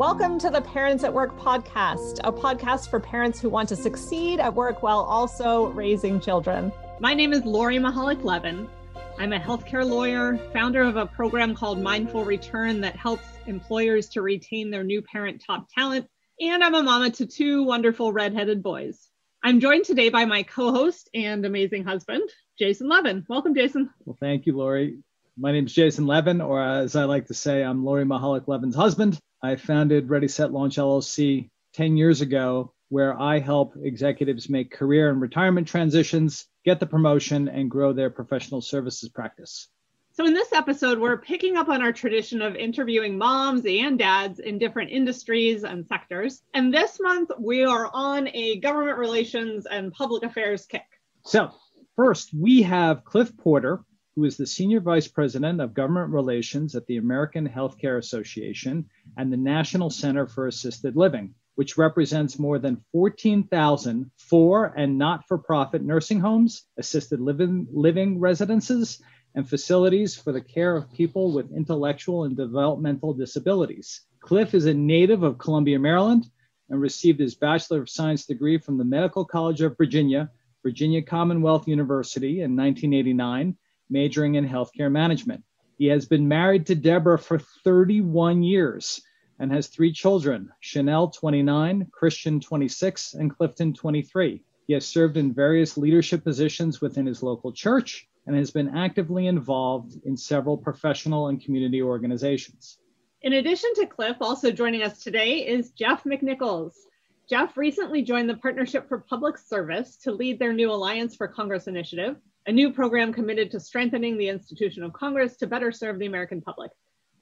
Welcome to the Parents at Work podcast, a podcast for parents who want to succeed at work while also raising children. My name is Lori Mihalich Levin. I'm a healthcare lawyer, founder of a program called Mindful Return that helps employers to retain their new parent top talent, and I'm a mama to two wonderful redheaded boys. I'm joined today by my co host and amazing husband, Jason Levin. Welcome, Jason. Well, thank you, Lori. My name is Jason Levin, or as I like to say, I'm Lori Mihalich Levin's husband. I founded Ready Set Launch LLC 10 years ago, where I help executives make career and retirement transitions, get the promotion, and grow their professional services practice. So, in this episode, we're picking up on our tradition of interviewing moms and dads in different industries and sectors. And this month, we are on a government relations and public affairs kick. So, first, we have Cliff Porter, who is the Senior Vice President of Government Relations at the American Healthcare Association and the National Center for Assisted Living, which represents more than 14,000 for and not for profit nursing homes, assisted living, living residences, and facilities for the care of people with intellectual and developmental disabilities. Cliff is a native of Columbia, Maryland, and received his Bachelor of Science degree from the Medical College of Virginia, Virginia Commonwealth University in 1989 majoring in healthcare management. He has been married to Deborah for 31 years and has three children Chanel, 29, Christian, 26, and Clifton, 23. He has served in various leadership positions within his local church and has been actively involved in several professional and community organizations. In addition to Cliff, also joining us today is Jeff McNichols. Jeff recently joined the Partnership for Public Service to lead their new Alliance for Congress initiative, a new program committed to strengthening the institution of Congress to better serve the American public.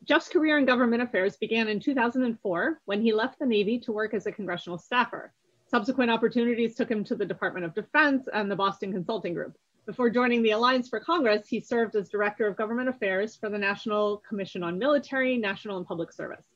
Jeff's career in government affairs began in 2004 when he left the Navy to work as a congressional staffer. Subsequent opportunities took him to the Department of Defense and the Boston Consulting Group. Before joining the Alliance for Congress, he served as Director of Government Affairs for the National Commission on Military, National, and Public Service.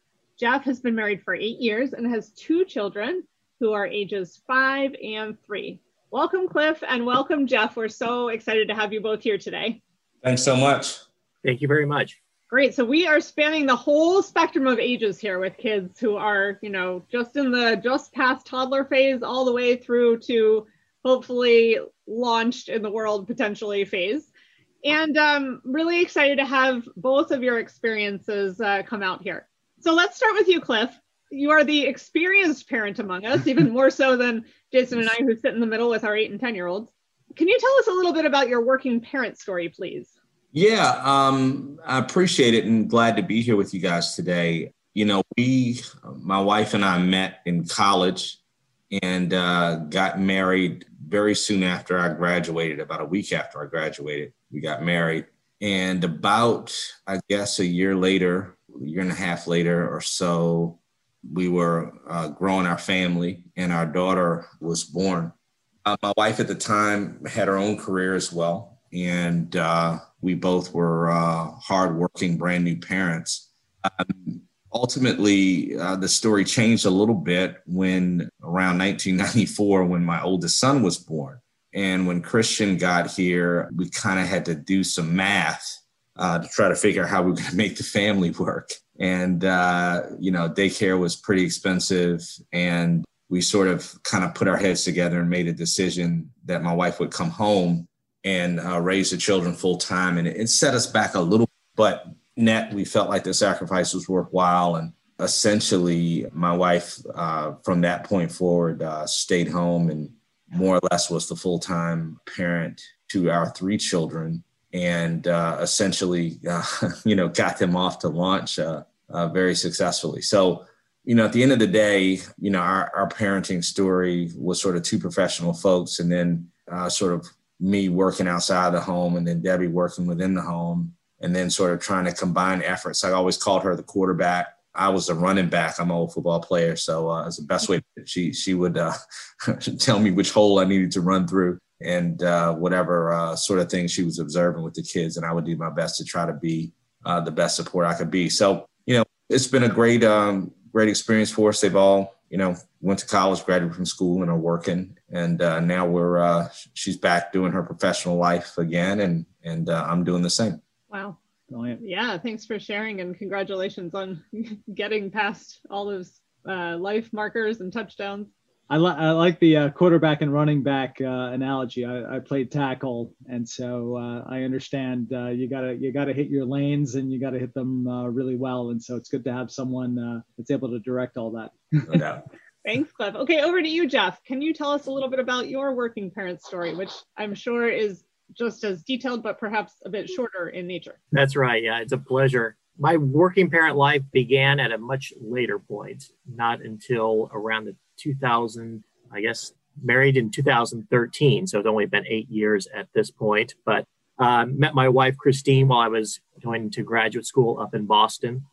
Jeff has been married for eight years and has two children who are ages five and three. Welcome, Cliff, and welcome, Jeff. We're so excited to have you both here today. Thanks so much. Thank you very much. Great. So we are spanning the whole spectrum of ages here with kids who are, you know, just in the just past toddler phase all the way through to hopefully launched in the world potentially phase. And um, really excited to have both of your experiences uh, come out here. So let's start with you, Cliff you are the experienced parent among us, even more so than Jason and I, who sit in the middle with our eight and 10 year olds. Can you tell us a little bit about your working parent story, please? Yeah, um, I appreciate it and glad to be here with you guys today. You know, we, my wife and I met in college and uh, got married very soon after I graduated, about a week after I graduated. We got married. And about, I guess, a year later, a year and a half later or so, we were uh, growing our family, and our daughter was born. Uh, my wife at the time had her own career as well, and uh, we both were uh, hardworking, brand new parents. Um, ultimately, uh, the story changed a little bit when around 1994, when my oldest son was born. And when Christian got here, we kind of had to do some math uh, to try to figure out how we were going to make the family work and uh, you know daycare was pretty expensive. And we sort of kind of put our heads together and made a decision that my wife would come home and uh, raise the children full time and it, set us back a little but net we felt like the sacrifice was worthwhile. And essentially my wife uh, from that point forward uh, stayed home and more or less was the full-time parent to our three children. And uh, essentially, uh, you know, got them off to launch uh, uh, very successfully. So, you know, at the end of the day, you know, our, our parenting story was sort of two professional folks, and then uh, sort of me working outside the home, and then Debbie working within the home, and then sort of trying to combine efforts. I always called her the quarterback. I was the running back. I'm an old football player, so uh, it's the best way. She she would uh, tell me which hole I needed to run through, and uh, whatever uh, sort of things she was observing with the kids, and I would do my best to try to be uh, the best support I could be. So it's been a great um, great experience for us. They've all you know went to college, graduated from school, and are working, and uh, now we're uh, she's back doing her professional life again, and and uh, I'm doing the same. Wow. Brilliant. Yeah, thanks for sharing and congratulations on getting past all those uh, life markers and touchdowns. I, li- I like the uh, quarterback and running back uh, analogy. I, I, played tackle, and so uh, I understand uh, you gotta you gotta hit your lanes and you gotta hit them uh, really well. And so it's good to have someone uh, that's able to direct all that. No doubt. Thanks, Cliff. Okay, over to you, Jeff. Can you tell us a little bit about your working parent story, which I'm sure is just as detailed, but perhaps a bit shorter in nature? That's right. Yeah, it's a pleasure my working parent life began at a much later point, not until around the 2000, I guess, married in 2013. So it's only been eight years at this point. But uh, met my wife, Christine, while I was going to graduate school up in Boston.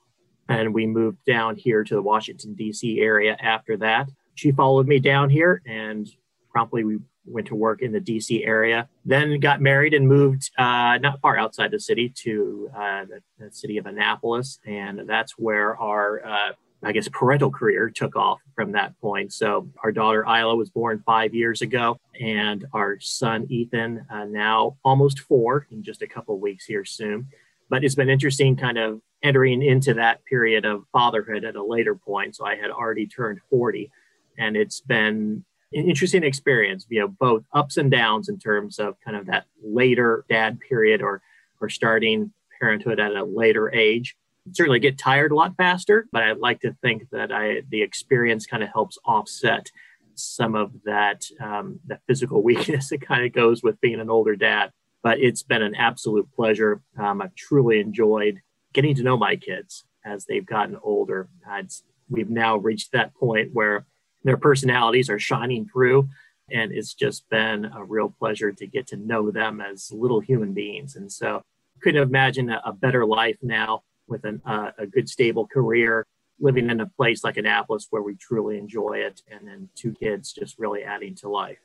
And we moved down here to the Washington, D.C. area after that. She followed me down here and promptly we went to work in the DC area. Then got married and moved uh, not far outside the city to uh, the, the, city of Annapolis, and that's where our uh, I guess parental career took off from that point. So our daughter Isla was born five years ago, and our son Ethan uh, now almost four in just a couple weeks here soon. But it's been interesting, kind of entering into that period of fatherhood at a later point. So I had already turned 40, and it's been an interesting experience, you know, both ups and downs in terms of kind of that later dad period or or starting parenthood at a later age. Certainly get tired a lot faster, but I'd like to think that I the experience kind of helps offset some of that um, that physical weakness that kind of goes with being an older dad. But it's been an absolute pleasure. Um, I've truly enjoyed getting to know my kids as they've gotten older. I'd, we've now reached that point where their personalities are shining through. And it's just been a real pleasure to get to know them as little human beings. And so couldn't imagine a, a better life now with an, uh, a good, stable career, living in a place like Annapolis where we truly enjoy it. And then two kids just really adding to life.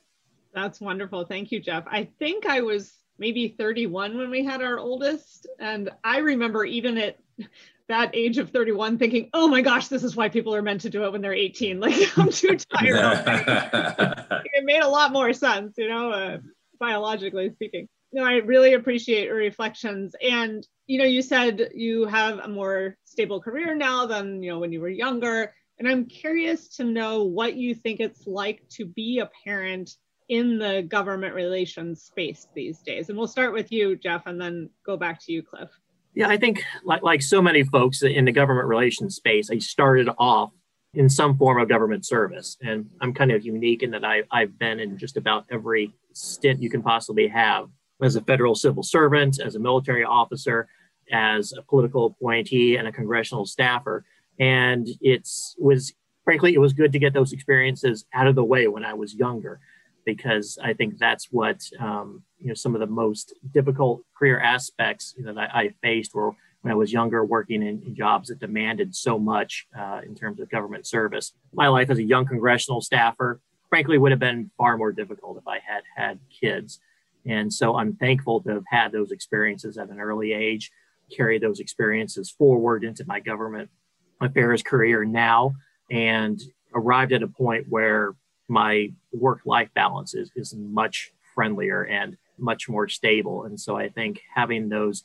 That's wonderful. Thank you, Jeff. I think I was maybe 31 when we had our oldest. And I remember even at that age of 31 thinking, oh my gosh, this is why people are meant to do it when they're 18. Like I'm too tired. it made a lot more sense, you know, uh, biologically speaking. No, I really appreciate your reflections. And, you know, you said you have a more stable career now than, you know, when you were younger. And I'm curious to know what you think it's like to be a parent in the government relations space these days. And we'll start with you, Jeff, and then go back to you, Cliff. Yeah, I think like, like so many folks in the government relations space, I started off in some form of government service. And I'm kind of unique in that I, I've been in just about every stint you can possibly have as a federal civil servant, as a military officer, as a political appointee, and a congressional staffer. And it's was frankly, it was good to get those experiences out of the way when I was younger because I think that's what um, you know some of the most difficult career aspects you know, that I, faced were when I was younger, working in, in jobs that demanded so much uh, in terms of government service. My life as a young congressional staffer, frankly, would have been far more difficult if I had had kids. And so I'm thankful to have had those experiences at an early age, carry those experiences forward into my government affairs career now, and arrived at a point where my work life balance is, is much friendlier and much more stable. And so I think having those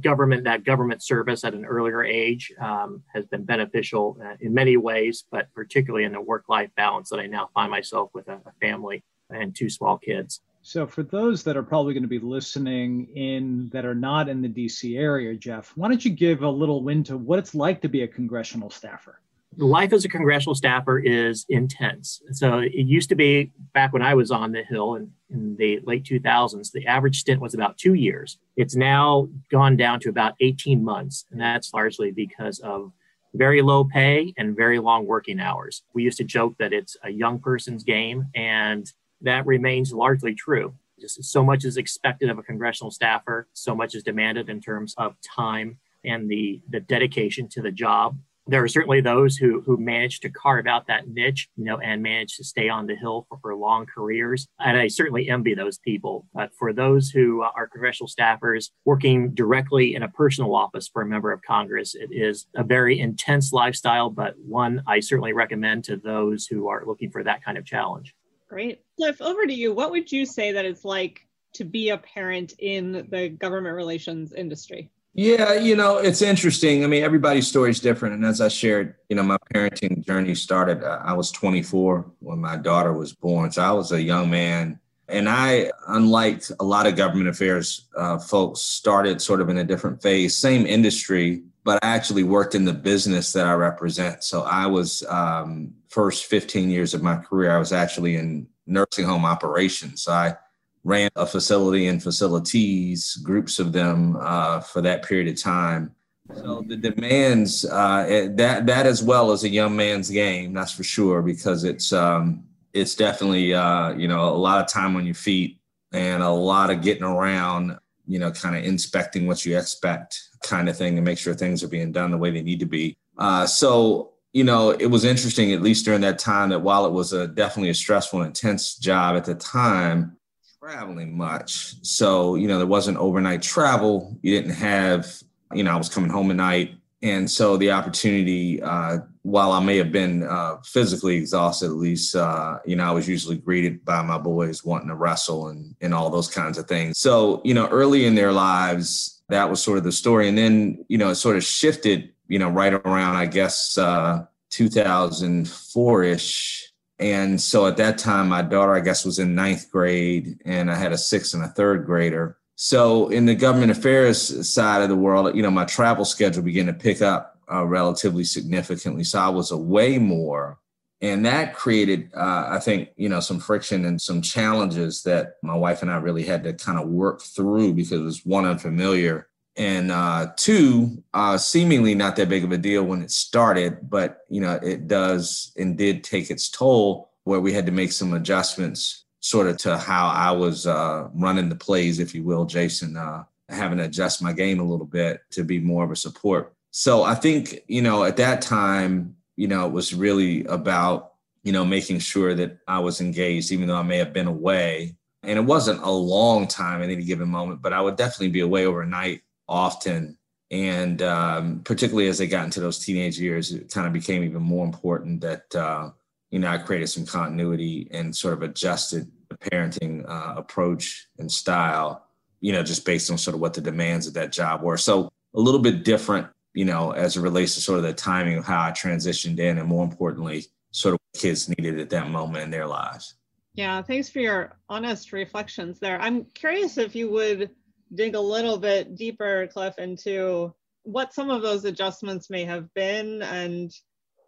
government, that government service at an earlier age um, has been beneficial uh, in many ways, but particularly in the work life balance that I now find myself with a, a family and two small kids. So, for those that are probably going to be listening in that are not in the DC area, Jeff, why don't you give a little wind to what it's like to be a congressional staffer? life as a congressional staffer is intense. So it used to be back when I was on the Hill in, in the late 2000s, the average stint was about two years. It's now gone down to about 18 months, and that's largely because of very low pay and very long working hours. We used to joke that it's a young person's game, and that remains largely true. Just so much is expected of a congressional staffer, so much is demanded in terms of time and the, the dedication to the job there are certainly those who who manage to carve out that niche, you know, and manage to stay on the hill for, for long careers. And I certainly envy those people. But for those who are congressional staffers working directly in a personal office for a member of Congress, it is a very intense lifestyle, but one I certainly recommend to those who are looking for that kind of challenge. Great. Cliff, over to you. What would you say that it's like to be a parent in the government relations industry? Yeah, you know, it's interesting. I mean, everybody's story is different. And as I shared, you know, my parenting journey started, uh, I was 24 when my daughter was born. So I was a young man. And I, unlike a lot of government affairs uh, folks, started sort of in a different phase, same industry, but I actually worked in the business that I represent. So I was, um, first 15 years of my career, I was actually in nursing home operations. I ran a facility and facilities, groups of them uh, for that period of time. So the demands uh, that that as well as a young man's game, that's for sure, because it's um, it's definitely uh, you know a lot of time on your feet and a lot of getting around, you know, kind of inspecting what you expect, kind of thing, to make sure things are being done the way they need to be. Uh, so you know, it was interesting, at least during that time, that while it was a definitely a stressful and intense job at the time, traveling much. So, you know, there wasn't overnight travel. You didn't have, you know, I was coming home at night. And so the opportunity, uh, while I may have been uh, physically exhausted, at least, uh, you know, I was usually greeted by my boys wanting to wrestle and, and all those kinds of things. So, you know, early in their lives, that was sort of the story. And then, you know, it sort of shifted, you know, right around, I guess, uh, 2004 ish and so at that time, my daughter, I guess, was in ninth grade, and I had a sixth and a third grader. So in the government affairs side of the world, you know, my travel schedule began to pick up uh, relatively significantly. So I was away more. And that created, uh, I think, you know, some friction and some challenges that my wife and I really had to kind of work through because it was one unfamiliar and uh, two, uh, seemingly not that big of a deal when it started, but you know it does and did take its toll where we had to make some adjustments, sort of to how I was uh, running the plays, if you will, Jason, uh, having to adjust my game a little bit to be more of a support. So I think you know at that time, you know, it was really about you know making sure that I was engaged, even though I may have been away. And it wasn't a long time at any given moment, but I would definitely be away overnight often. And um, particularly as they got into those teenage years, it kind of became even more important that, uh, you know, I created some continuity and sort of adjusted the parenting uh, approach and style, you know, just based on sort of what the demands of that job were. So a little bit different, you know, as it relates to sort of the timing of how I transitioned in and more importantly, sort of what kids needed at that moment in their lives. Yeah, thanks for your honest reflections there. I'm curious if you would dig a little bit deeper, Cliff, into what some of those adjustments may have been. And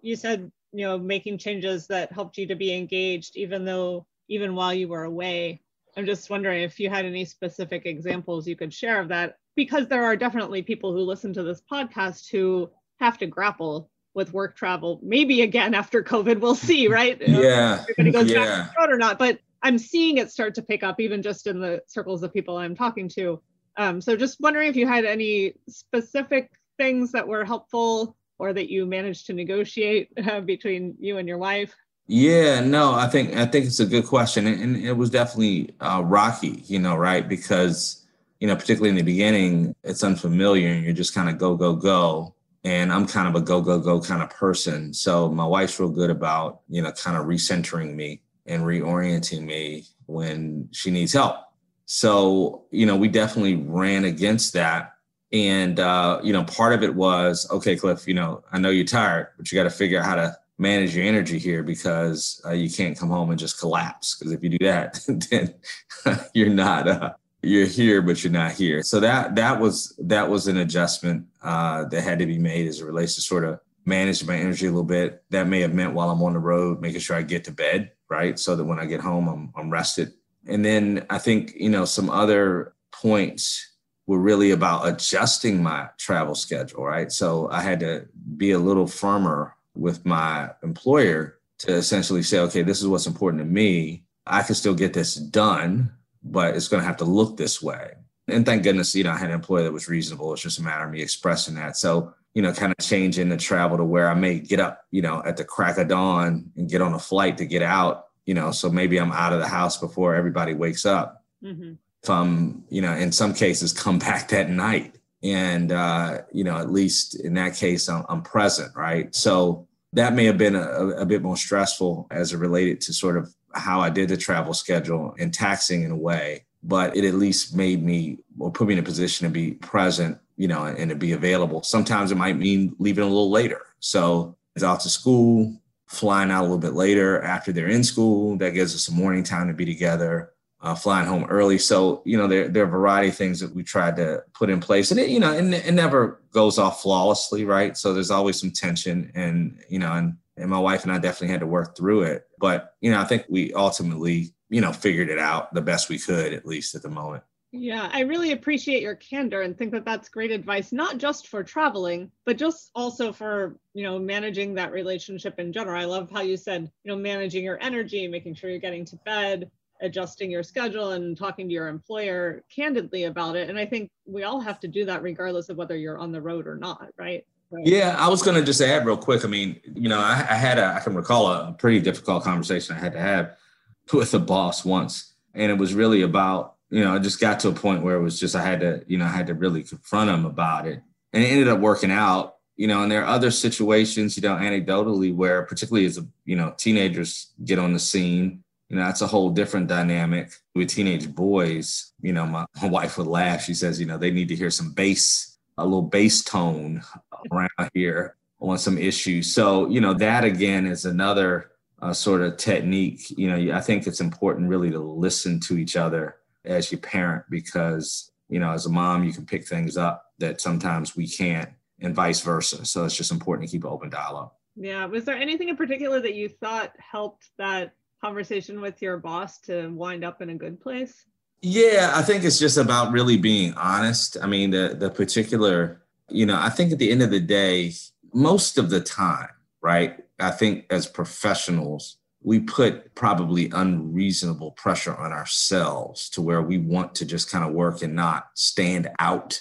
you said, you know, making changes that helped you to be engaged, even though, even while you were away. I'm just wondering if you had any specific examples you could share of that, because there are definitely people who listen to this podcast who have to grapple with work travel. Maybe again after COVID, we'll see, right? Yeah. Everybody goes yeah. back to the road or not. But I'm seeing it start to pick up, even just in the circles of people I'm talking to. Um, so just wondering if you had any specific things that were helpful or that you managed to negotiate uh, between you and your wife. Yeah, no, I think I think it's a good question, and, and it was definitely uh, rocky, you know, right? Because you know, particularly in the beginning, it's unfamiliar, and you're just kind of go, go, go. And I'm kind of a go, go, go kind of person. So my wife's real good about you know, kind of recentering me and reorienting me when she needs help so, you know, we definitely ran against that. And, uh, you know, part of it was, okay, Cliff, you know, I know you're tired, but you got to figure out how to manage your energy here because uh, you can't come home and just collapse. Because if you do that, then you're not, uh, you're here, but you're not here. So that, that was, that was an adjustment uh, that had to be made as it relates to sort of manage my energy a little bit. That may have meant while I'm on the road, making sure I get to bed, right? So that when I get home, I'm, I'm rested and then I think, you know, some other points were really about adjusting my travel schedule, right? So I had to be a little firmer with my employer to essentially say, okay, this is what's important to me. I can still get this done, but it's going to have to look this way. And thank goodness, you know, I had an employer that was reasonable. It's just a matter of me expressing that. So, you know, kind of changing the travel to where I may get up, you know, at the crack of dawn and get on a flight to get out you know, so maybe I'm out of the house before everybody wakes up. Mm-hmm. If I'm, you know, in some cases come back that night. And, uh, you know, at least in that case, I'm, I'm present, right? So that may have been a, a bit more stressful as it related to sort of how I did the travel schedule and taxing in a way, but it at least made me or put me in a position to be present you know, and to be available. Sometimes it might mean leaving a little later. So it's out to school, flying out a little bit later after they're in school. That gives us some morning time to be together. Uh, flying home early. So, you know, there, there are a variety of things that we tried to put in place. And it, you know, and it never goes off flawlessly, right? So there's always some tension and, you know, and, and my wife and I definitely had to work through it. But, you know, I think we ultimately, you know, figured it out the best we could, at least at the moment. Yeah, I really appreciate your candor and think that that's great advice, not just for traveling, but just also for, you know, managing that relationship in general. I love how you said, you know, managing your energy, making sure you're getting to bed, adjusting your schedule and talking to your employer candidly about it. And I think we all have to do that regardless of whether you're on the road or not, right? right. Yeah, I was going to just add real quick. I mean, you know, I, I had a, I can recall a pretty difficult conversation I had to have with a boss once. And it was really about you know, I just got to a point where it was just I had to, you know, I had to really confront him about it. And it ended up working out, you know, and there are other situations, you know, anecdotally where particularly as a, you know, teenagers get on the scene, you know, that's a whole different dynamic with teenage boys. You know, my, my wife would laugh. She says, you know, they need to hear some bass, a little bass tone around here on some issues. So, you know, that again is another uh, sort of technique. You know, I think it's important really to listen to each other as your parent because you know as a mom you can pick things up that sometimes we can't and vice versa. So it's just important to keep open dialogue. Yeah. Was there anything in particular that you thought helped that conversation with your boss to wind up in a good place? Yeah i think it's just about really being honest. I mean the the particular you know i think at the end of the day most of the time right i think as professionals we put probably unreasonable pressure on ourselves to where we want to just kind of work and not stand out.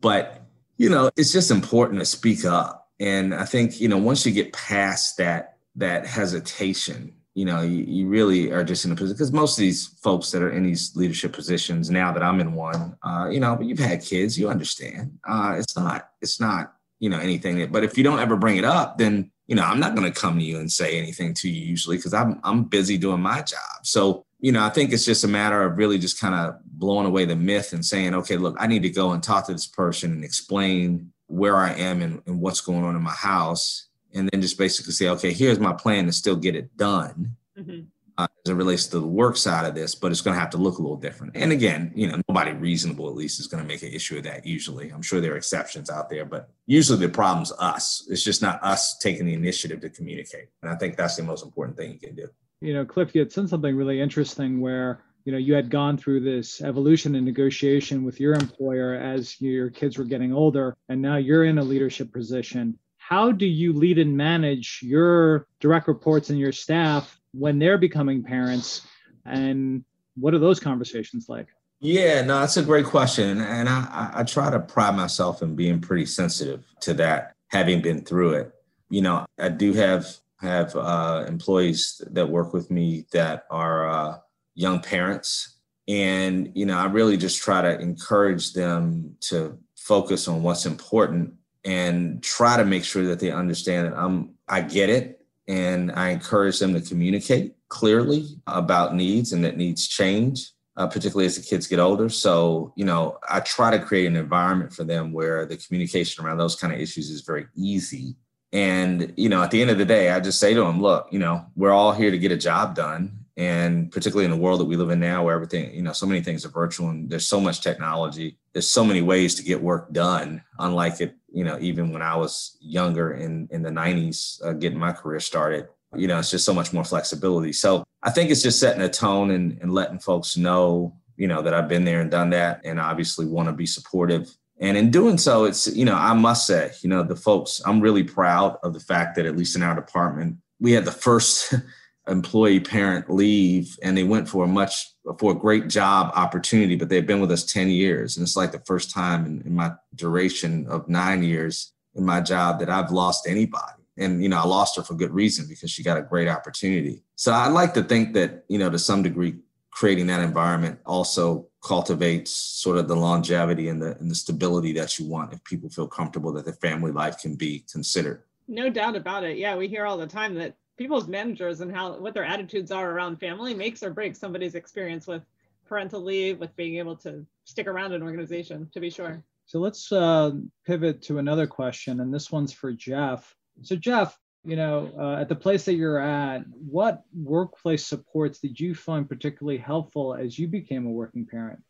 But, you know, it's just important to speak up. And I think, you know, once you get past that, that hesitation, you know, you, you really are just in a position because most of these folks that are in these leadership positions now that I'm in one, uh, you know, but you've had kids, you understand. Uh, it's not, it's not, you know, anything that, but if you don't ever bring it up, then you know, I'm not going to come to you and say anything to you usually because I'm I'm busy doing my job. So, you know, I think it's just a matter of really just kind of blowing away the myth and saying, okay, look, I need to go and talk to this person and explain where I am and, and what's going on in my house. And then just basically say, okay, here's my plan to still get it done. Mm-hmm uh, as it relates to the work side of this, but it's going to have to look a little different. And again, you know, nobody reasonable at least is going to make an issue of that. Usually, I'm sure there are exceptions out there, but usually the problem's us. It's just not us taking the initiative to communicate. And I think that's the most important thing you can do. You know, Cliff, you had said something really interesting where you know you had gone through this evolution and negotiation with your employer as your kids were getting older, and now you're in a leadership position how do you lead and manage your direct reports and your staff when they're becoming parents and what are those conversations like? Yeah no that's a great question and i i try to pride myself in being pretty sensitive to that having been through it. You know i do have have uh, employees that work with me that are uh, young parents and you know i really just try to encourage them to focus on what's important and try to make sure that they understand that i'm i get it and I encourage them to communicate clearly about needs and that needs change, uh, particularly as the kids get older. So, you know, I try to create an environment for them where the communication around those kind of issues is very easy. And, you know, at the end of the day, I just say to them, look, you know, we're all here to get a job done. And particularly in the world that we live in now, where everything, you know, so many things are virtual and there's so much technology, there's so many ways to get work done, unlike it you know, even when I was younger in in the 90s, uh, getting my career started, you know, it's just so much more flexibility. So I think it's just setting a tone and, and letting folks know, you know, that I've been there and done that, and obviously want to be supportive. And in doing so, it's you know, I must say, you know, the folks, I'm really proud of the fact that at least in our department, we had the first employee parent leave and they went for a much for a great job opportunity but they've been with us 10 years. And it's like the first time in, in, my duration of nine years in my job that i've lost anybody. And you know i lost her for good reason because she got a great opportunity. So i like to think that you know to some degree creating that environment also cultivates sort of the longevity and the, and the stability that you want if people feel comfortable that their family life can be considered. No doubt about it. Yeah we hear all the time that people's managers and how what their attitudes are around family makes or breaks somebody's experience with parental leave with being able to stick around an organization to be sure So let's uh, pivot to another question, and this one's for Jeff. So, Jeff, you know, uh, at the place that you're at, what workplace supports did you find particularly helpful as you became a working parent?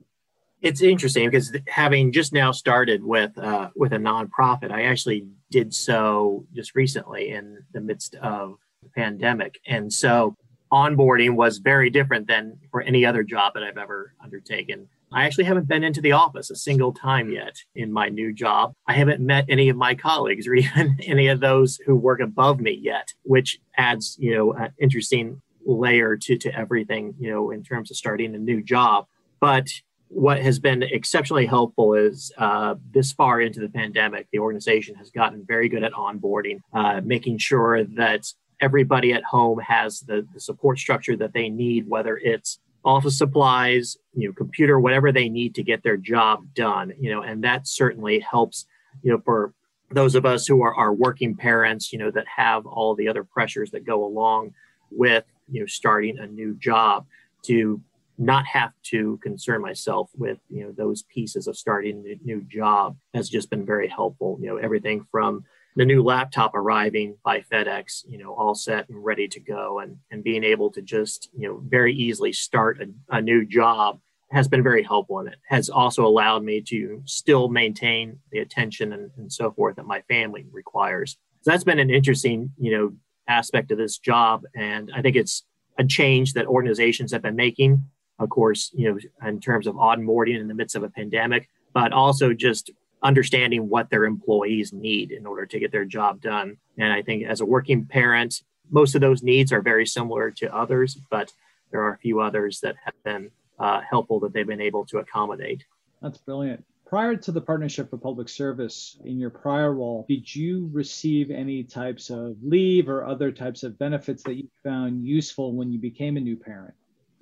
It's interesting because having just now started with uh, with a nonprofit, I actually did so just recently in the midst of the pandemic, and so onboarding was very different than for any other job that I've ever undertaken. I actually haven't been into the office a single time yet in my new job. I haven't met any of my colleagues or even any of those who work above me yet, which adds, you know, an interesting layer to, to everything, you know, in terms of starting a new job. But what has been exceptionally helpful is uh, this far into the pandemic, the organization has gotten very good at onboarding, uh, making sure that everybody at home has the, the support structure that they need, whether it's office supplies, you know, computer, whatever they need to get their job done, you know, and that certainly helps, you know, for those of us who are, are working parents, you know, that have all the other pressures that go along with, you know, starting a new job to not have to concern myself with, you know, those pieces of starting a new job has just been very helpful. You know, everything from the new laptop arriving by FedEx, you know, all set and ready to go, and and being able to just you know very easily start a, a new job has been very helpful and it has also allowed me to still maintain the attention and, and so forth that my family requires. So that's been an interesting, you know, aspect of this job. And I think it's a change that organizations have been making, of course, you know, in terms of onboarding in the midst of a pandemic, but also just understanding what their employees need in order to get their job done. And I think as a working parent, most of those needs are very similar to others, but there are a few others that have been uh, helpful that they've been able to accommodate. That's brilliant. Prior to the Partnership for Public Service, in your prior role, did you receive any types of leave or other types of benefits that you found useful when you became a new parent?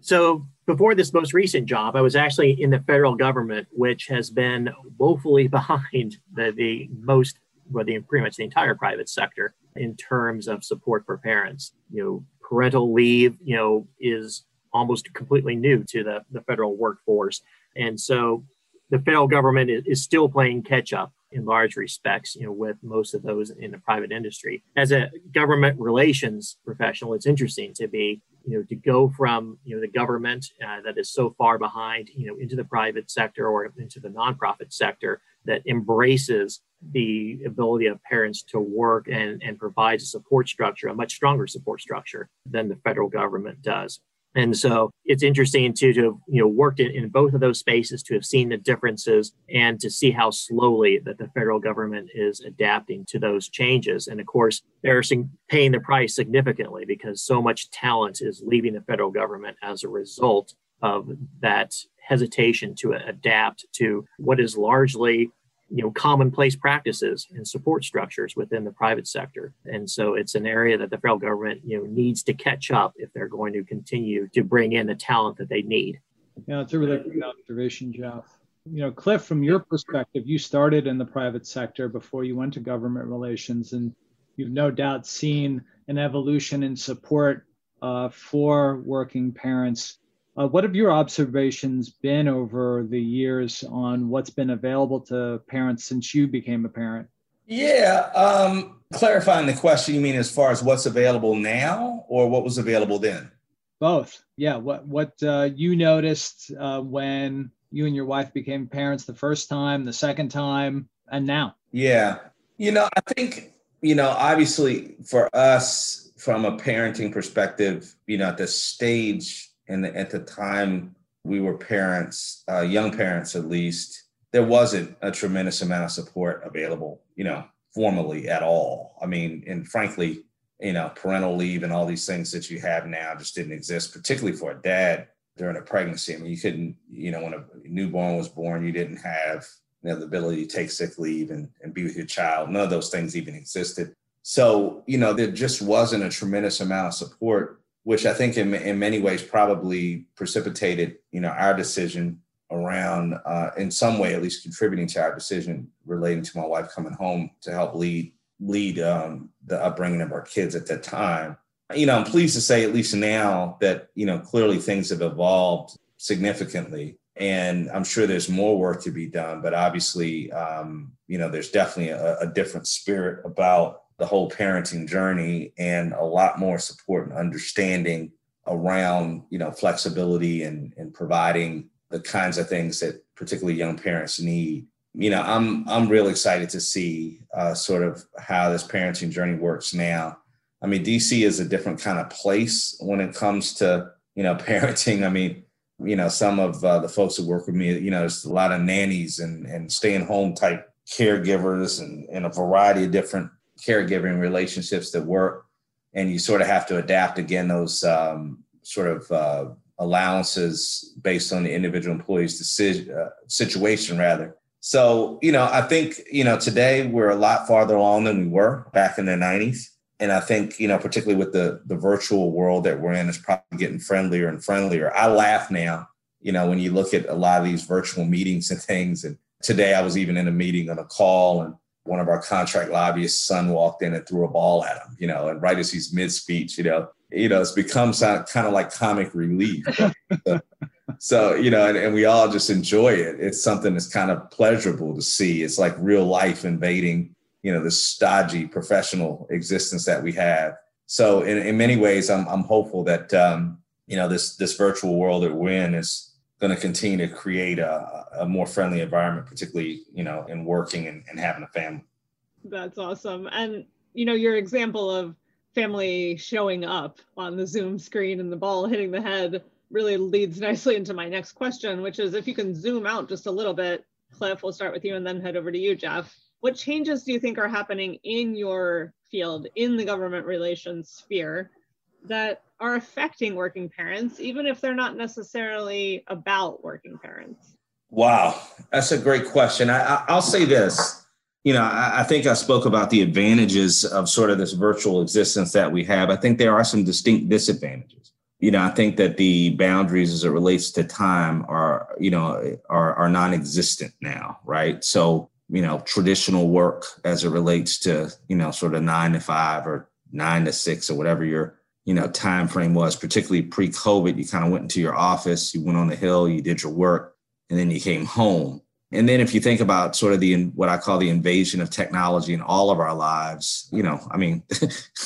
So before this most recent job, I was actually in the federal government, which has been woefully behind the, the most, well, the pretty much the entire private sector in terms of support for parents. You know, parental leave, you know, is almost completely new to the, the federal workforce. And so the federal government is, is still playing catch up in large respects, you know, with most of those in the private industry. As a government relations professional, it's interesting to be you know to go from you know the government uh, that is so far behind you know into the private sector or into the nonprofit sector that embraces the ability of parents to work and, and provides a support structure a much stronger support structure than the federal government does and so it's interesting to, to have you know worked in, in both of those spaces to have seen the differences and to see how slowly that the federal government is adapting to those changes. And of course, they're paying the price significantly because so much talent is leaving the federal government as a result of that hesitation to adapt to what is largely you know commonplace practices and support structures within the private sector. And so it's an area that the federal government you know needs to catch up if they're going to continue to bring in the talent that they need. Yeah it's a really good observation jeff. You know cliff from your perspective you started in the private sector before you went to government relations and you've no doubt seen an evolution in support uh, for working parents uh, what have your observations been over the years on what's been available to parents since you became a parent? Yeah, um, clarifying the question, you mean as far as what's available now or what was available then? Both. Yeah. What what uh, you noticed uh, when you and your wife became parents the first time, the second time, and now? Yeah. You know, I think you know, obviously for us from a parenting perspective, you know, at this stage and at the time we were parents, uh, young parents at least, there wasn't a tremendous amount of support available, you know, formally at all. I mean, and frankly, you know, parental leave and all these things that you have now just didn't exist, particularly for a dad during a pregnancy. I mean, you couldn't, you know, when a newborn was born, you didn't have you know, the ability to take sick leave and, and be with your child. None of those things even existed. So, you know, there just wasn't a tremendous amount of support which I think in, in many ways probably precipitated, you know, our decision around, uh, in some way at least contributing to our decision relating to my wife coming home to help lead lead um, the upbringing of our kids at that time. You know, I'm pleased to say at least now that you know clearly things have evolved significantly. and I'm sure there's more work to be done. But obviously, um, you know, there's definitely a, a different spirit about the whole parenting journey and a lot more support and understanding around you know flexibility and, and providing the kinds of things that particularly young parents need. You know i'm i'm real excited to see uh, sort of how this parenting journey works now. I mean dc is a different kind of place when it comes to you know parenting. I mean you know some of uh, the folks that work with me you know there's a lot of nannies and and staying home type caregivers and, and a variety of different caregiving relationships that work and you sort of have to adapt again those um, sort of uh, allowances based on the individual employee's decision uh, situation rather. So you know i think you know today we're a lot farther along than we were back in the 90s and i think you know particularly with the the virtual world that we're in is probably getting friendlier and friendlier. I laugh now you know when you look at a lot of these virtual meetings and things. And today i was even in a meeting on a call and one of our contract lobbyists' son walked in and threw a ball at him, you know, and right as he's mid speech, you know, you know, it's become kind of like comic relief. so, you know, and, and, we all just enjoy it. It's something that's kind of pleasurable to see. It's like real life invading, you know, this stodgy professional existence that we have. So, in, in many ways, I'm, I'm hopeful that, um, you know, this this virtual world that we're in is going to continue to create a, a, more friendly environment, particularly, you know, in working and, and having a family. That's awesome. And, you know, your example of family showing up on the Zoom screen and the ball hitting the head really leads nicely into my next question, which is if you can zoom out just a little bit, Cliff, we'll start with you and then head over to you, Jeff. What changes do you think are happening in your field, in the government relations sphere, that are affecting working parents, even if they're not necessarily about working parents? Wow, that's a great question. I, will say this. You know, I, I, think I spoke about the advantages of sort of this virtual existence that we have. I think there are some distinct disadvantages. You know, I think that the boundaries as it relates to time are, you know, are, are non-existent now, right? So, you know, traditional work as it relates to, you know, sort of nine to five or nine to six or whatever your you know time frame was particularly pre-covid you kind of went into your office you went on the hill you did your work and then you came home. And then if you think about sort of the what i call the invasion of technology in all of our lives you know i mean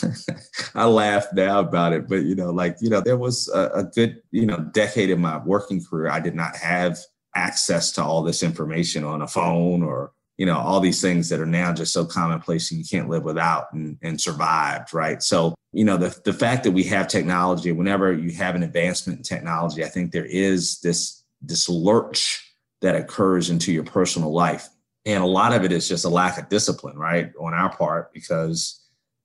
i laugh now about it but you know like you know there was a, a good you know decade in my working career i did not have access to all this information on a phone or you know all these things that are now just so commonplace and you can't live without and, and survived right? So you know the, the fact that we have technology whenever you have an advancement in technology i think there is this this lurch that occurs into your personal life. And a lot of it is just a lack of discipline right on our part because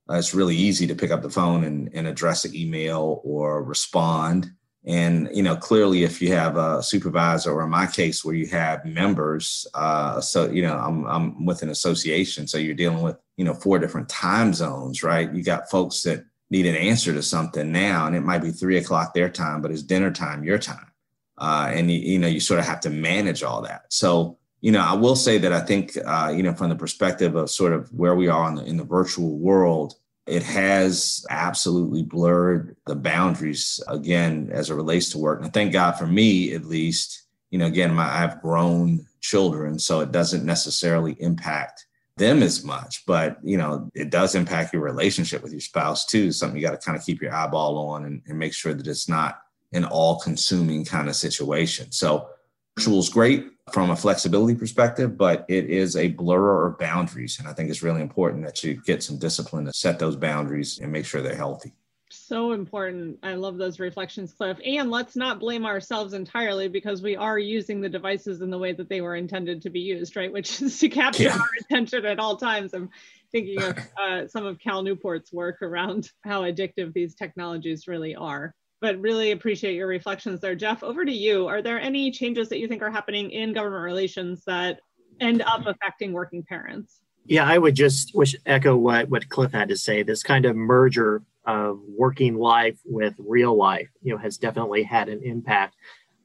uh, it's really easy to pick up the phone and, and address an email or respond and you know, clearly, if you have a supervisor, or in my case, where you have members, uh, so you know, I'm I'm with an association, so you're dealing with you know four different time zones, right? You got folks that need an answer to something now, and it might be three o'clock their time, but it's dinner time your time, uh, and you, you know, you sort of have to manage all that. So you know, I will say that I think uh, you know, from the perspective of sort of where we are in the in the virtual world it has absolutely blurred the boundaries again as it relates to work. And thank God for me, at least, you know, again, my, I have grown children, so it doesn't necessarily impact them as much, but you know, it does impact your relationship with your spouse too. Something you got to kind of keep your eyeball on and, and make sure that it's not an all consuming kind of situation. So virtual is great from a flexibility perspective, but it is a blur of boundaries. And I think it's really important that you get some discipline to set those boundaries and make sure they're healthy. So important. I love those reflections, Cliff. And let's not blame ourselves entirely because we are using the devices in the way that they were intended to be used, right? Which is to capture yeah. our attention at all times. I'm thinking of uh, some of Cal Newport's work around how addictive these technologies really are but really appreciate your reflections there. Jeff, over to you. Are there any changes that you think are happening in government relations that end up affecting working parents? Yeah, I would just wish echo what, what Cliff had to say. This kind of merger of working life with real life, you know, has definitely had an impact.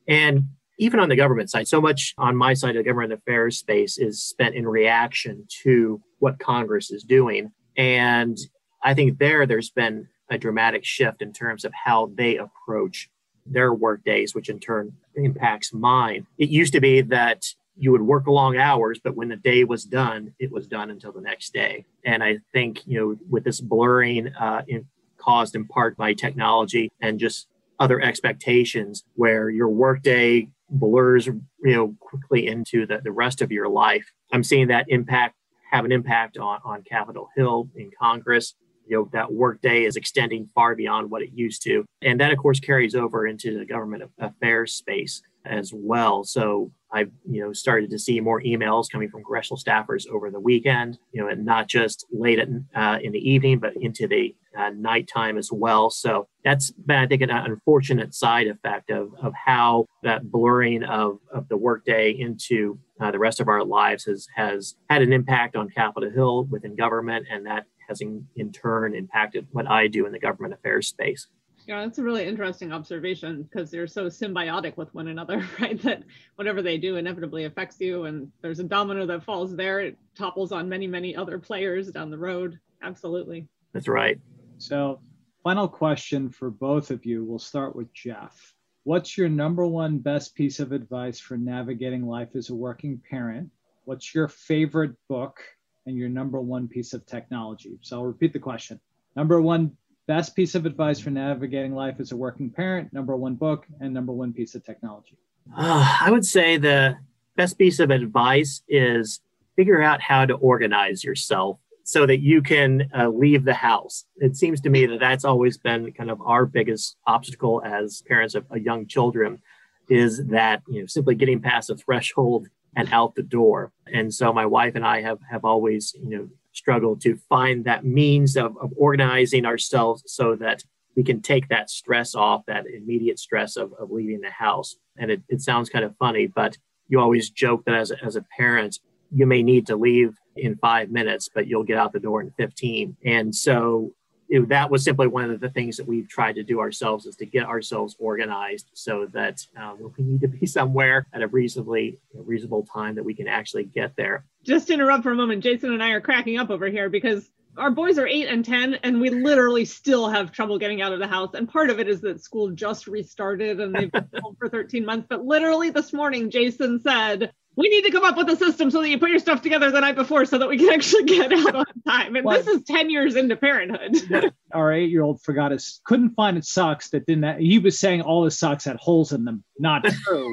And even on the government side, so much on my side of the government affairs space is spent in reaction to what Congress is doing. And I think there, there's been a dramatic shift in terms of how they approach their work days, which in turn impacts mine. It used to be that you would work long hours, but when the day was done, it was done until the next day. And I think, you know, with this blurring uh, in, caused in part by technology and just other expectations where your workday blurs, you know, quickly into the, the rest of your life. I'm seeing that impact have an impact on, on Capitol Hill in Congress. You know, that workday is extending far beyond what it used to. And that, of course, carries over into the government affairs space as well. So I've you know started to see more emails coming from congressional staffers over the weekend, you know, and not just late at, uh, in the evening, but into the uh, nighttime as well. So that's been, I think, an unfortunate side effect of, of how that blurring of, of the workday into uh, the rest of our lives has has had an impact on Capitol Hill within government, and that has in, in turn impacted what I do in the government affairs space. Yeah, that's a really interesting observation because they're so symbiotic with one another, right? That whatever they do inevitably affects you, and there's a domino that falls there, it topples on many, many other players down the road. Absolutely. That's right. So, final question for both of you. We'll start with Jeff. What's your number one best piece of advice for navigating life as a working parent? What's your favorite book and your number one piece of technology? So, I'll repeat the question. Number one best piece of advice for navigating life as a working parent, number one book, and number one piece of technology? Uh, I would say the best piece of advice is figure out how to organize yourself so that you can uh, leave the house. It seems to me that that's always been kind of our biggest obstacle as parents of young children is that you know simply getting past the threshold and out the door. And so my wife and I have have always you know struggled to find that means of, of organizing ourselves so that we can take that stress off, that immediate stress of, of leaving the house. And it, it sounds kind of funny, but you always joke that as a, as a parent, you may need to leave in five minutes, but you'll get out the door in 15. And so it, that was simply one of the things that we've tried to do ourselves is to get ourselves organized so that um, we need to be somewhere at a reasonably reasonable time that we can actually get there. Just interrupt for a moment. Jason and I are cracking up over here because our boys are eight and 10, and we literally still have trouble getting out of the house. And part of it is that school just restarted and they've been home for 13 months. But literally this morning, Jason said, we need to come up with a system so that you put your stuff together the night before so that we can actually get out on time. And this is 10 years into parenthood. Our eight year old forgot his, couldn't find his socks that didn't, have, he was saying all his socks had holes in them. Not true.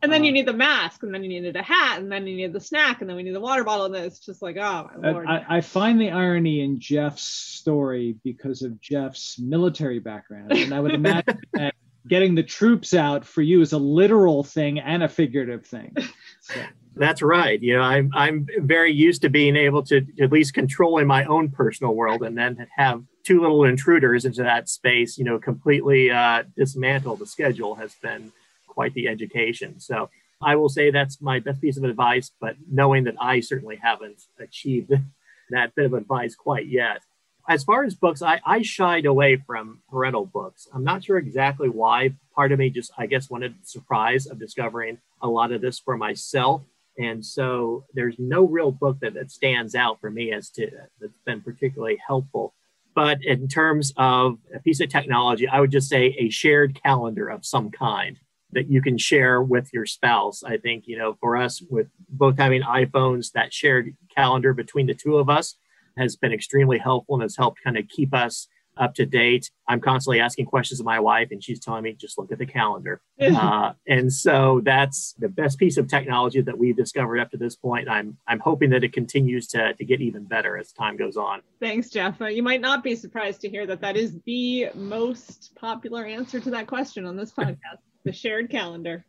and then you uh, need the mask, and then you needed a hat, and then you need the snack, and then we need the water bottle. And then it's just like, oh, my lord. I, I find the irony in Jeff's story because of Jeff's military background. And I would imagine that getting the troops out for you is a literal thing and a figurative thing. So. That's right. You know, I'm I'm very used to being able to at least control in my own personal world, and then have two little intruders into that space. You know, completely uh, dismantle the schedule has been quite the education. So I will say that's my best piece of advice. But knowing that I certainly haven't achieved that bit of advice quite yet, as far as books, I, I shied away from parental books. I'm not sure exactly why. Part of me just, I guess, wanted the surprise of discovering a lot of this for myself. And so there's no real book that, that stands out for me as to that's been particularly helpful. But in terms of a piece of technology, I would just say a shared calendar of some kind that you can share with your spouse. I think, you know, for us, with both having iPhones, that shared calendar between the two of us has been extremely helpful and has helped kind of keep us up to date. I'm constantly asking questions of my wife, and she's telling me, just look at the calendar. uh, and so that's the best piece of technology that we've discovered up to this point. I'm I'm hoping that it continues to, to get even better as time goes on. Thanks, Jeff. Uh, you might not be surprised to hear that that is the most popular answer to that question on this podcast the shared calendar.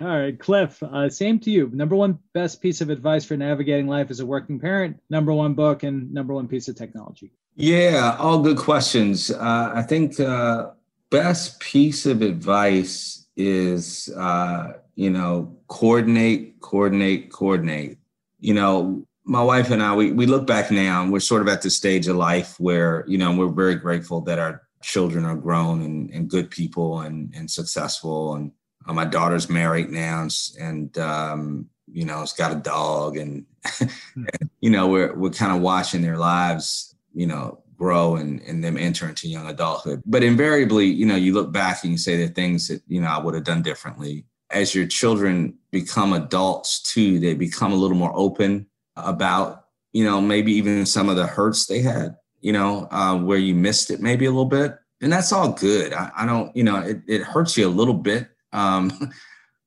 All right, Cliff, uh, same to you. Number one best piece of advice for navigating life as a working parent, number one book, and number one piece of technology. Yeah, all good questions. Uh, I think uh, best piece of advice is, uh, you know, coordinate, coordinate, coordinate. You know, my wife and I, we, we look back now and we're sort of at the stage of life where, you know, we're very grateful that our children are grown and, and good people and, and successful and uh, my daughter's married now, and um, you know, it's got a dog, and, and you know, we're we're kind of watching their lives, you know, grow and, and them enter into young adulthood. But invariably, you know, you look back and you say there are things that, you know, I would have done differently. As your children become adults too, they become a little more open about, you know, maybe even some of the hurts they had, you know, uh, where you missed it maybe a little bit. And that's all good. I, I don't, you know, it, it hurts you a little bit. Um,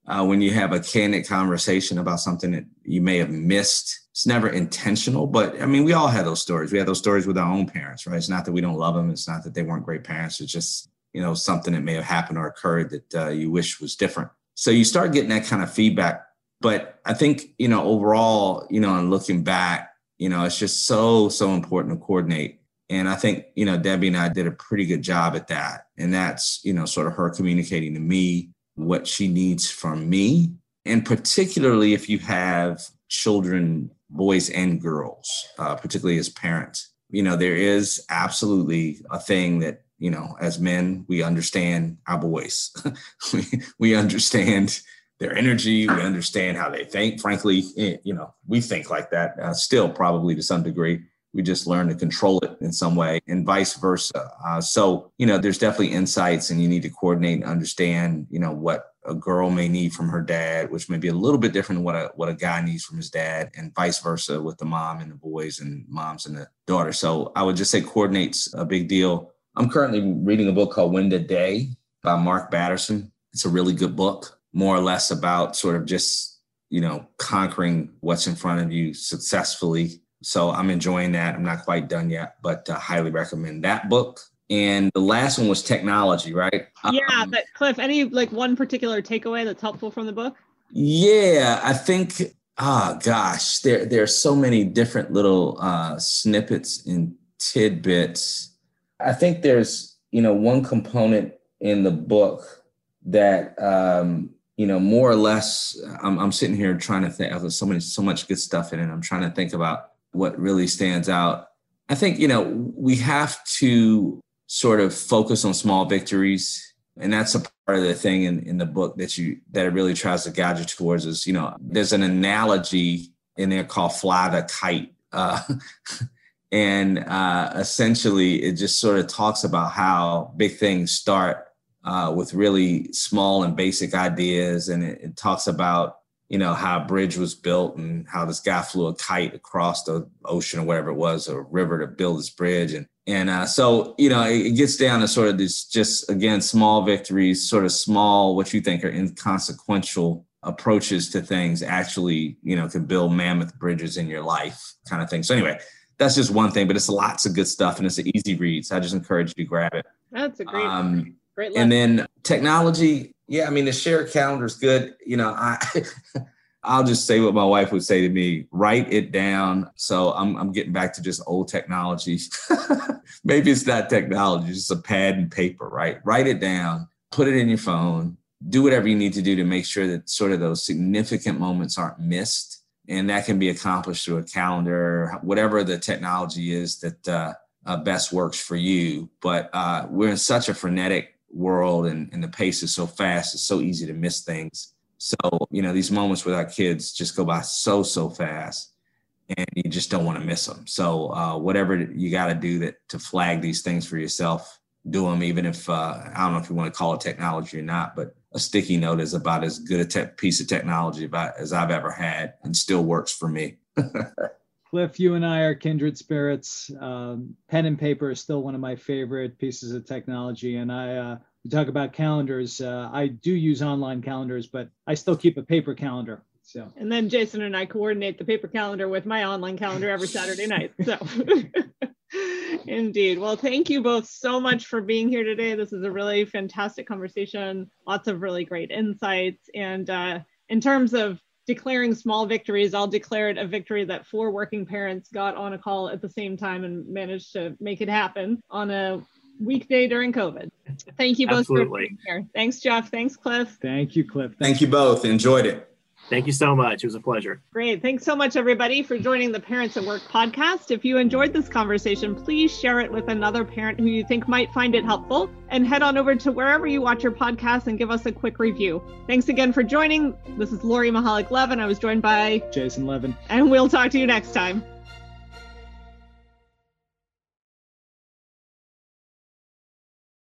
uh, when you have a candid conversation about something that you may have missed. It's never intentional, but I mean, we all have those stories. We have those stories with our own parents, right? It's not that we don't love them. It's not that they weren't great parents. It's just, you know, something that may have happened or occurred that uh, you wish was different. So you start getting that kind of feedback. But I think, you know, overall, you know, and looking back, you know, it's just so, so important to coordinate. And I think, you know, Debbie and I did a pretty good job at that. And that's, you know, sort of her communicating to me what she needs from me. And particularly if you have children, boys and girls, uh, particularly as parents, you know, there is absolutely a thing that, you know, as men, we understand our boys. we, we understand their energy. We understand how they think. Frankly, eh, you know, we think like that uh, still, probably to some degree we just learn to control it in some way and vice versa. Uh, so you know there's definitely insights and you need to coordinate and understand you know what a girl may need from her dad which may be a little bit different than what a what a guy needs from his dad and vice versa with the mom and the boys and moms and the daughter. So i would just say coordinates a big deal. I'm currently reading a book called win the day by mark batterson. It's a really good book more or less about sort of just you know conquering what's in front of you successfully so I'm enjoying that. I'm not quite done yet, but uh, highly recommend that book. And the last one was technology, right? Yeah, um, but Cliff, any like one particular takeaway that's helpful from the book? Yeah, I think. Ah, oh, gosh, there there are so many different little uh, snippets and tidbits. I think there's you know one component in the book that um, you know more or less. I'm, I'm sitting here trying to think. There's so many so much good stuff in it. I'm trying to think about what really stands out. I think, you know, we have to sort of focus on small victories. And that's a part of the thing in, in the book that you that it really tries to guide you towards is, you know, there's an analogy in there called fly the kite. Uh, and uh, essentially it just sort of talks about how big things start uh, with really small and basic ideas. And it, it talks about you know, how a bridge was built and how this guy flew a kite across the ocean or whatever it was, or river to build this bridge. And and uh, so, you know, it, it, gets down to sort of this just again, small victories, sort of small, what you think are inconsequential approaches to things actually, you know, can build mammoth bridges in your life kind of thing. So anyway, that's just one thing, but it's lots of good stuff and it's an easy read. So I just encourage you to grab it. That's a great, um, great. And then technology, yeah, I mean the shared calendar is good. You know, I I'll just say what my wife would say to me: write it down. So I'm I'm getting back to just old technologies. Maybe it's not technology, it's just a pad and paper, right? Write it down, put it in your phone, do whatever you need to do to make sure that sort of those significant moments aren't missed. And that can be accomplished through a calendar, whatever the technology is that uh, uh, best works for you. But uh, we're in such a frenetic world and, and the pace is so fast, it's so easy to miss things. So, you know, these moments with our kids just go by so, so fast and you just don't want to miss them. So, uh, whatever you got to do that to flag these things for yourself, do them, even if uh, I don't know if you want to call it technology or not, but a sticky note is about as good a te- piece of technology about, as I've ever had and still works for me. Cliff, you and I are kindred spirits. Um, pen and paper is still one of my favorite pieces of technology. And I, uh, we talk about calendars. Uh, I do use online calendars, but I still keep a paper calendar. So. And then Jason and I coordinate the paper calendar with my online calendar every Saturday night. So. Indeed. Well, thank you both so much for being here today. This is a really fantastic conversation. Lots of really great insights. And uh, in terms of declaring small victories, I'll declare it a victory that four working parents got on a call at the same time and managed to make it happen on a weekday during COVID. Thank you both Absolutely. for being here. Thanks, Jeff. Thanks, Cliff. Thank you, Cliff. Thank you both. Enjoyed it. Thank you so much. It was a pleasure. Great. Thanks so much, everybody, for joining the Parents at Work podcast. If you enjoyed this conversation, please share it with another parent who you think might find it helpful and head on over to wherever you watch your podcast and give us a quick review. Thanks again for joining. This is Lori Mihalich Levin. I was joined by Jason Levin. And we'll talk to you next time.